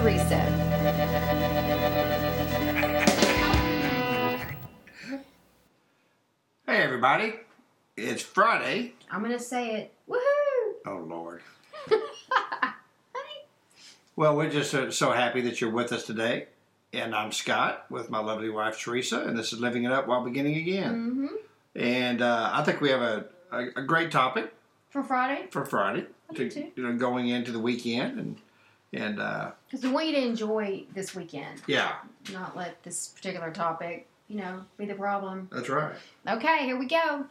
Teresa. Hey, everybody. It's Friday. I'm going to say it. Woohoo! Oh, Lord. well, we're just so, so happy that you're with us today. And I'm Scott with my lovely wife, Teresa, and this is Living It Up While Beginning Again. Mm-hmm. And uh, I think we have a, a, a great topic For Friday? for Friday, to, you know, going into the weekend. And, and uh, Because we want you to enjoy this weekend, yeah, not let this particular topic, you know, be the problem. that's right. Okay, here we go.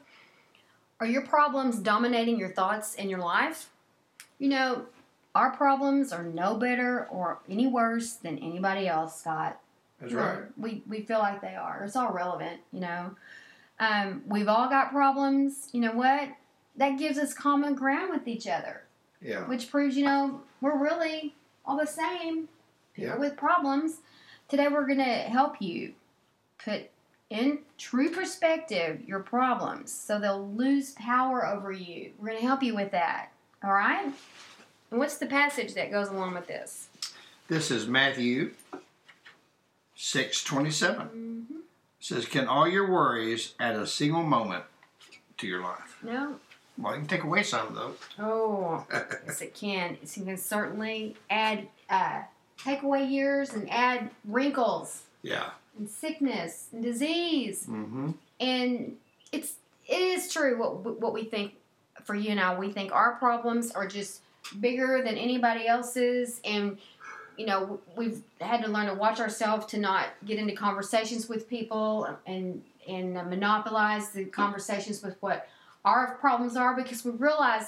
Are your problems dominating your thoughts in your life? You know, our problems are no better or any worse than anybody else, Scott. That's No, right. We we feel like they are. It's all relevant, you know. Um, we've all got problems. You know what? That gives us common ground with each other, Yeah. which proves, you know, we're really all the same. People Yeah. with problems. Today we're gonna help you put in true perspective your problems so they'll lose power over you. We're gonna help you with that. All right? And what's the passage that goes along with this? This is Matthew 627. Mm-hmm. says, Can all your worries add a single moment to your life? No. Well, you can take away some, though. Oh, yes, it can. It can certainly add, uh, take away years and add wrinkles yeah. and sickness and disease. Mm-hmm. And it's it is true what what we think for you and I. We think our problems are just bigger than anybody else's, and you know we've had to learn to watch ourselves to not get into conversations with people and and uh, monopolize the conversations with what our problems are because we realize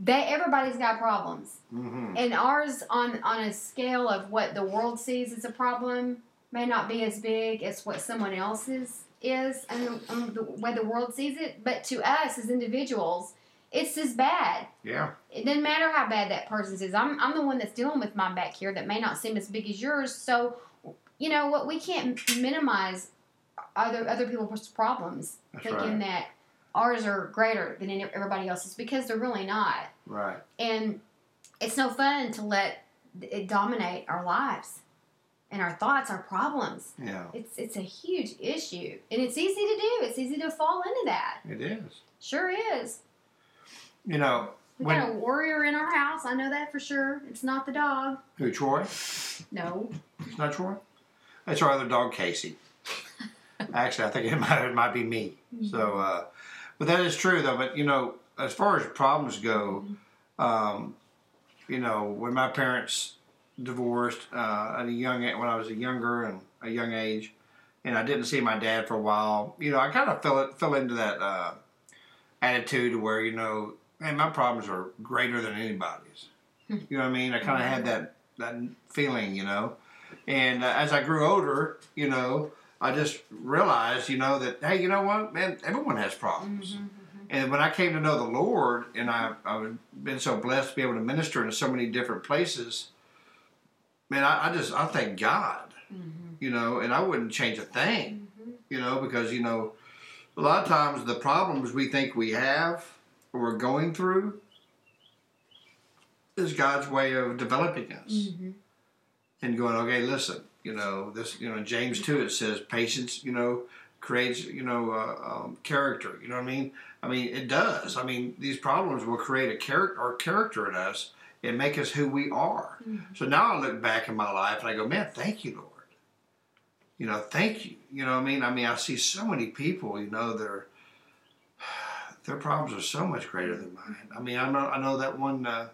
that everybody's got problems Mm-hmm. and ours on on a scale of what the world sees as a problem may not be as big as what someone else's is and the, and the way the world sees it but to us as individuals it's as bad Yeah. it doesn't matter how bad that person's is I'm, I'm the one that's dealing with mine back here that may not seem as big as yours so you know what we can't minimize other other people's problems That's thinking right. that ours are greater than everybody else's because they're really not Right. and it's no fun to let it dominate our lives and our thoughts, our problems. Yeah. It's it's a huge issue, and it's easy to do. It's easy to fall into that. It is. Sure is. You know, We when got a warrior in our house. I know that for sure. It's not the dog. who Troy? No. It's not Troy. That's our other dog, Casey. Actually, I think it might it might be me. So, uh, but that is true though. But you know, as far as problems go, um, you know, when my parents divorced uh, at a young when I was a younger and a young age, and I didn't see my dad for a while, you know, I kind of fell fell into that uh, attitude where you know, man, my problems are greater than anybody's. You know what I mean? I kind of had that that feeling, you know. And uh, as I grew older, you know, I just realized, you know, that hey, you know what, man, everyone has problems. Mm-hmm, mm-hmm. And when I came to know the Lord, and I I've been so blessed to be able to minister in so many different places, man, I, I just I thank God, mm-hmm. you know, and I wouldn't change a thing, you know, because you know, a lot of times the problems we think we have or we're going through is God's way of developing us Mm-hmm. and going, okay, listen, you know, this, you know, James 2, it says patience, you know, creates, you know, uh, um, character. You know what I mean? I mean, it does. I mean, these problems will create a character or character in us and make us who we are. So now I look back in my life and I go, man, thank you, Lord. You know, thank you. You know what I mean? I mean, I see so many people, you know, their their problems are so much greater than mine. I mean, I know I know that one uh,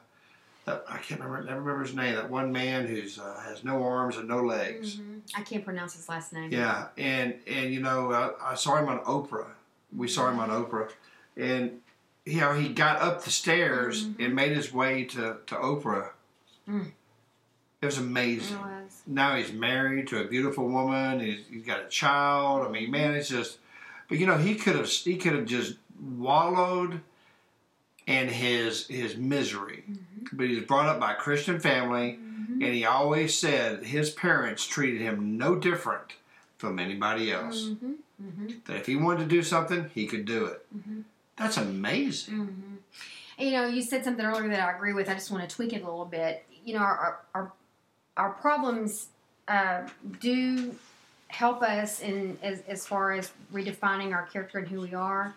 that I can't remember never remember his name. That one man who's uh, has no arms and no legs. Mm-hmm. I can't pronounce his last name. Yeah, and and you know I, I saw him on Oprah. We saw him on Oprah, and you know he got up the stairs and made his way to to Oprah. Mm. It was amazing. It was. Now he's married to a beautiful woman. He's, he's got a child. I mean, man, it's just. But you know, he could have he could have just wallowed in his his misery. But he was brought up by a Christian family. Mm-hmm. And he always said his parents treated him no different from anybody else. Mm-hmm. Mm-hmm. That if he wanted to do something, he could do it. Mm-hmm. That's amazing. Mm-hmm. You know, you said something earlier that I agree with. I just want to tweak it a little bit. You know, our our our problems uh, do help us in as as far as redefining our character and who we are.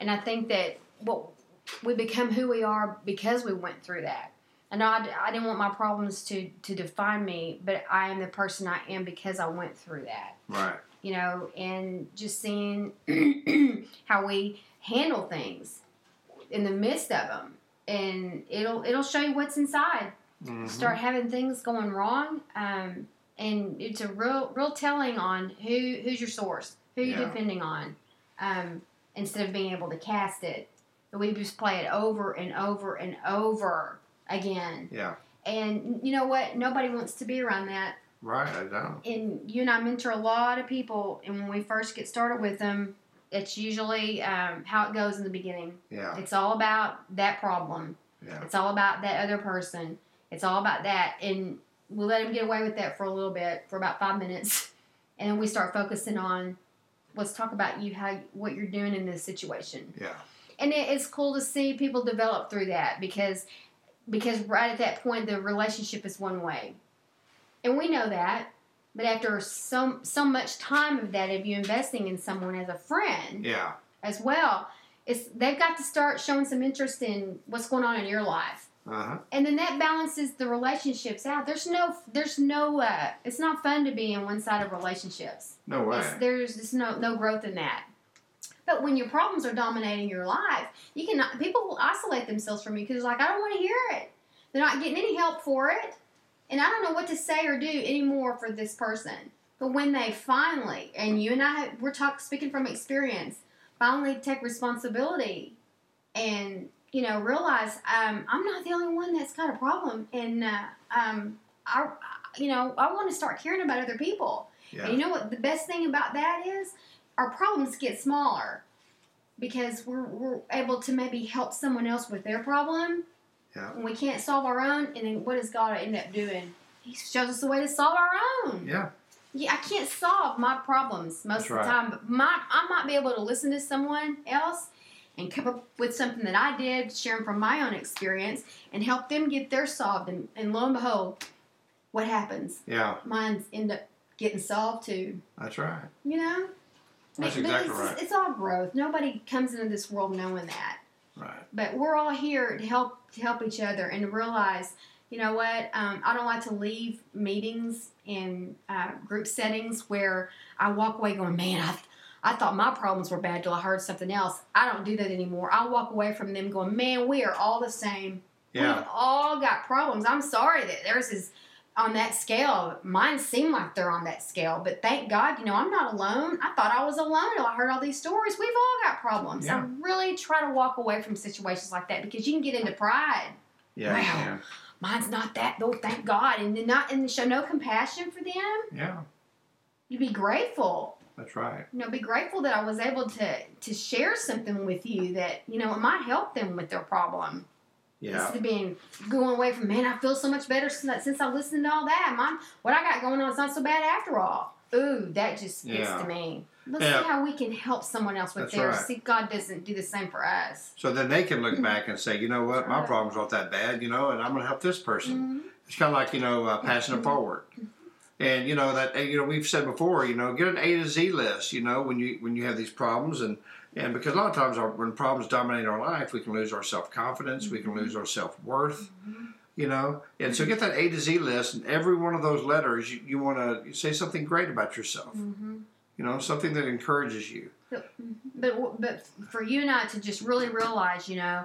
And I think that what we become who we are because we went through that. I know I, I didn't want my problems to to define me, but I am the person I am because I went through that Right. you know, and just seeing how we handle things in the midst of them, and it'll it'll show you what's inside. Mhm. Start having things going wrong, um, and it's a real real telling on who who's your source, who you're Yeah. depending on, um, instead of being able to cast it. But we just play it over and over and over again, Yeah. and you know what? Nobody wants to be around that Right. I don't. and you and I mentor a lot of people, and when we first get started with them, it's usually um, how it goes in the beginning. Yeah. It's all about that problem. Yeah. It's all about that other person. It's all about that, and we let them get away with that for a little bit, for about five minutes, and then we start focusing on, let's talk about you, how what you're doing in this situation Yeah. And it's cool to see people develop through that because because right at that point the relationship is one way and we know that but after so so much time of that of you investing in someone as a friend Yeah. as well it's they've got to start showing some interest in what's going on in your life Uh huh. and then that balances the relationships out there's no there's no uh, it's not fun to be in one side of relationships No way. it's, there's just no no growth in that. But when your problems are dominating your life, you can people will isolate themselves from you because like I don't want to hear it. They're not getting any help for it, and I don't know what to say or do anymore for this person. But when they finally, and you and I, we're talk speaking from experience, finally take responsibility, and you know realize um, I'm not the only one that's got a problem, and uh, um, I, you know, I want to start caring about other people. Yeah. And you know what the best thing about that is? Our problems get smaller because we're, we're able to maybe help someone else with their problem. Yeah. And we can't solve our own, and then what does God end up doing? He shows us a way to solve our own. Yeah. Yeah, I can't solve my problems most That's of right. the time, but my, I might be able to listen to someone else and come up with something that I did, sharing from my own experience, and help them get theirs solved. And, and lo and behold, what happens? Yeah. Mine's end up getting solved too. That's right. You know? That's But- but it's, right. It's all growth. Nobody comes into this world knowing that. Right. But we're all here to help to help each other and to realize, you know what? Um, I don't like to leave meetings in uh, group settings where I walk away going, man, I, I thought my problems were bad till I heard something else. I don't do that anymore. I walk away from them going, man, we are all the same. Yeah. We've all got problems. I'm sorry that theirs is on that scale. Mine seem like they're on that scale, but thank God, you know, I'm not alone. I thought I was alone until I heard all these stories. We've all got problems. Yeah. I really try to walk away from situations like that because you can get into pride. Yeah. Wow. can. Mine's not that though, thank God. And then not and show no compassion for them. Yeah. You'd be grateful. That's right. You know, be grateful that I was able to to share something with you that, you know, it might help them with their problem. Yeah. Instead of being going away from, man, I feel so much better since, since I listened to all that. Mom, what I got going on is not so bad after all. Ooh, that just gets Yeah. to me. Let's Yeah. see how we can help someone else with That's theirs. right. See, God doesn't do the same for us. So then they can look back and say, you know what, my problems aren't that bad, you know, and I'm going to help this person. Mhm. It's kind of like you know uh, passing it forward, and you know that you know we've said before, you know, get an A to Z list, you know, when you when you have these problems and. And because a lot of times our, when problems dominate our life, we can lose our self confidence, we can lose our self worth, you know. And so get that A to Z list, and every one of those letters, you, you want to say something great about yourself, Mhm. you know, something that encourages you. But but for you and I to just really realize, you know,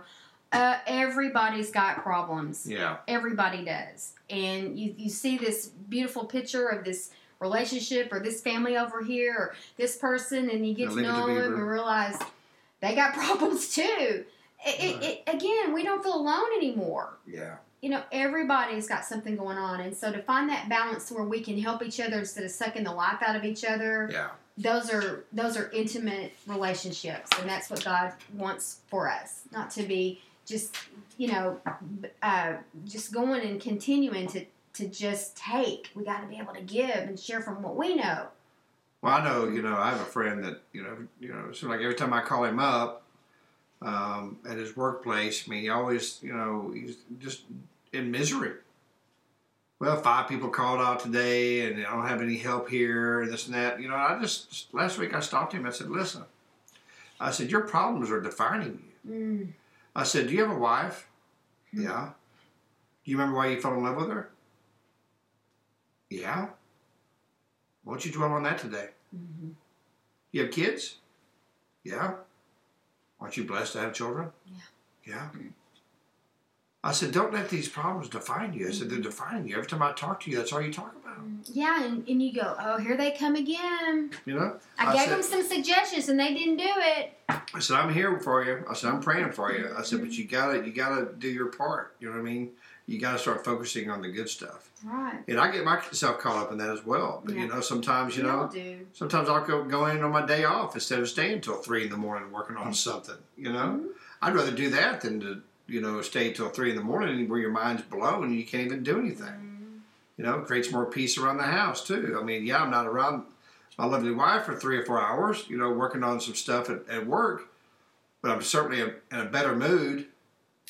uh, everybody's got problems. Yeah, Everybody does. And you, you see this beautiful picture of this relationship or this family over here or this person, and you get Yeah, to it to know them and realize they got problems too. It, it, it, again, we don't feel alone anymore. yeah, You know, everybody's got something going on. And so to find that balance where we can help each other instead of sucking the life out of each other, yeah, those are those are intimate relationships and that's what god wants for us not to be just you know uh, just going and continuing to to just take. We got to be able to give and share from what we know. Well, I know, you know, I have a friend that, you know, you know, seems like every time I call him up um, at his workplace, I mean, he always, you know, he's just in misery. Well, five people called out today, and I don't have any help here, and this and that. You know, I just last week I stopped him. I said, "Listen," I said, "Your problems are defining you." Mm. I said, "Do you have a wife?" Mhm. Yeah. Do you remember why you fell in love with her? Yeah. Why don't you dwell on that today? Mhm. You have kids? Yeah. Aren't you blessed to have children? Yeah. Yeah. I said, don't let these problems define you. I said, they're Mm-hmm. defining you. Every time I talk to you, that's all you talk about. Yeah, and, and you go, oh, here they come again. You know? I, I gave said- them some suggestions and they didn't do it. I said, I'm here for you. I said, I'm praying for you. I said, Mm-hmm. but you gotta you gotta do your part. You know what I mean? You gotta start focusing on the good stuff. Right. And I get myself caught up in that as well. But Yeah. you know, sometimes, you We know, sometimes I'll go, go in on my day off instead of staying until three in the morning working on something. You know? Mhm. I'd rather do that than to, you know, stay till three in the morning where your mind's blown and you can't even do anything. Mm-hmm. You know, it creates more peace around the house too. I mean, yeah, I'm not around my lovely wife for three or four hours, you know, working on some stuff at, at work, but I'm certainly in a better mood.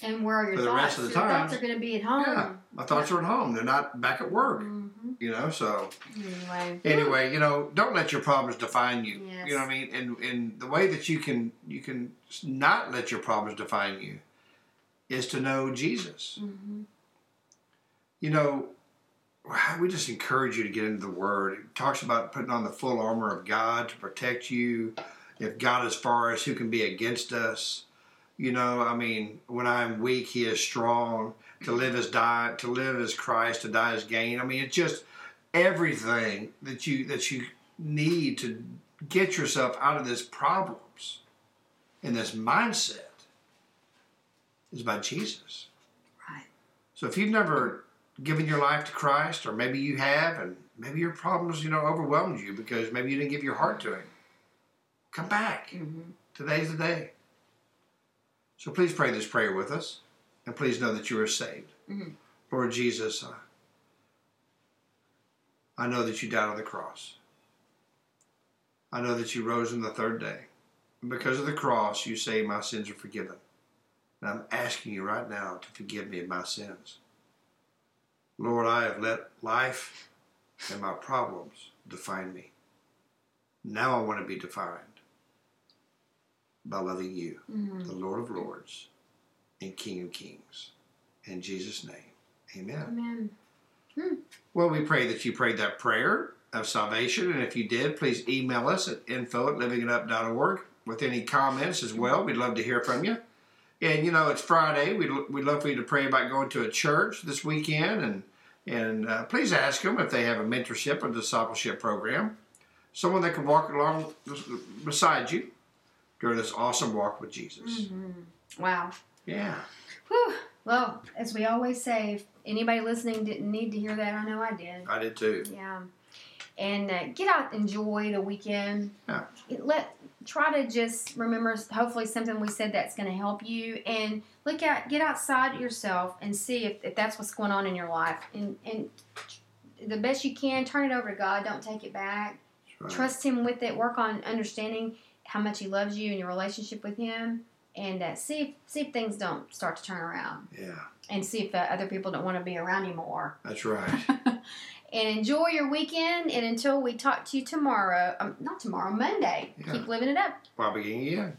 And where are your For the thoughts? rest of the your time. thoughts are going to be at home. Yeah, my thoughts are at home; they're not back at work. Mhm. You know, so Anyway. anyway, you know, don't let your problems define you. Yes. You know what I mean? And and the way that you can you can not let your problems define you is to know Jesus. Mhm. you know, we just encourage you to get into the Word. It talks about putting on the full armor of God to protect you. If God is for us, who can be against us? You know, I mean, when I'm weak, He is strong. To live as die, to live as Christ, to die as gain. I mean, it's just everything that you that you need to get yourself out of this problems and this mindset is about Jesus. Right. So if you've never given your life to Christ, or maybe you have, and maybe your problems, you know, overwhelmed you because maybe you didn't give your heart to Him, come back. Mhm. Today's the day. So please pray this prayer with us, and please know that you are saved. Mhm. Lord Jesus, uh, I know that you died on the cross. I know that you rose on the third day. And because of the cross, you say my sins are forgiven. And I'm asking you right now to forgive me of my sins. Lord, I have let life and my problems define me. Now I want to be defined by loving you, Mhm. the Lord of Lords and King of Kings. In Jesus' name, amen. Amen. Well, we pray that you prayed that prayer of salvation. And if you did, please email us at info at livingitup.org with any comments as well. We'd love to hear from you. And, you know, it's Friday. We'd, we'd love for you to pray about going to a church this weekend. And, and uh, please ask them if they have a mentorship or discipleship program. Someone that can walk along beside you during this awesome walk with Jesus. Mhm. Wow. Yeah. Whew. Well, as we always say, if anybody listening didn't need to hear that, I know I did. I did too. Yeah. And uh, get out, enjoy the weekend. Yeah. It- let try to just remember, hopefully, something we said that's going to help you. And look out, get outside yourself and see if, if that's what's going on in your life. And and the best you can, turn it over to God. Don't take it back. Right. Trust Him with it. Work on understanding how much He loves you and your relationship with Him. And uh, see if see if things don't start to turn around. Yeah, And see if uh, other people don't want to be around you more that's right. and enjoy your weekend. And until we talk to you tomorrow, um, not tomorrow, Monday, Yeah. keep living it up. Beginning again.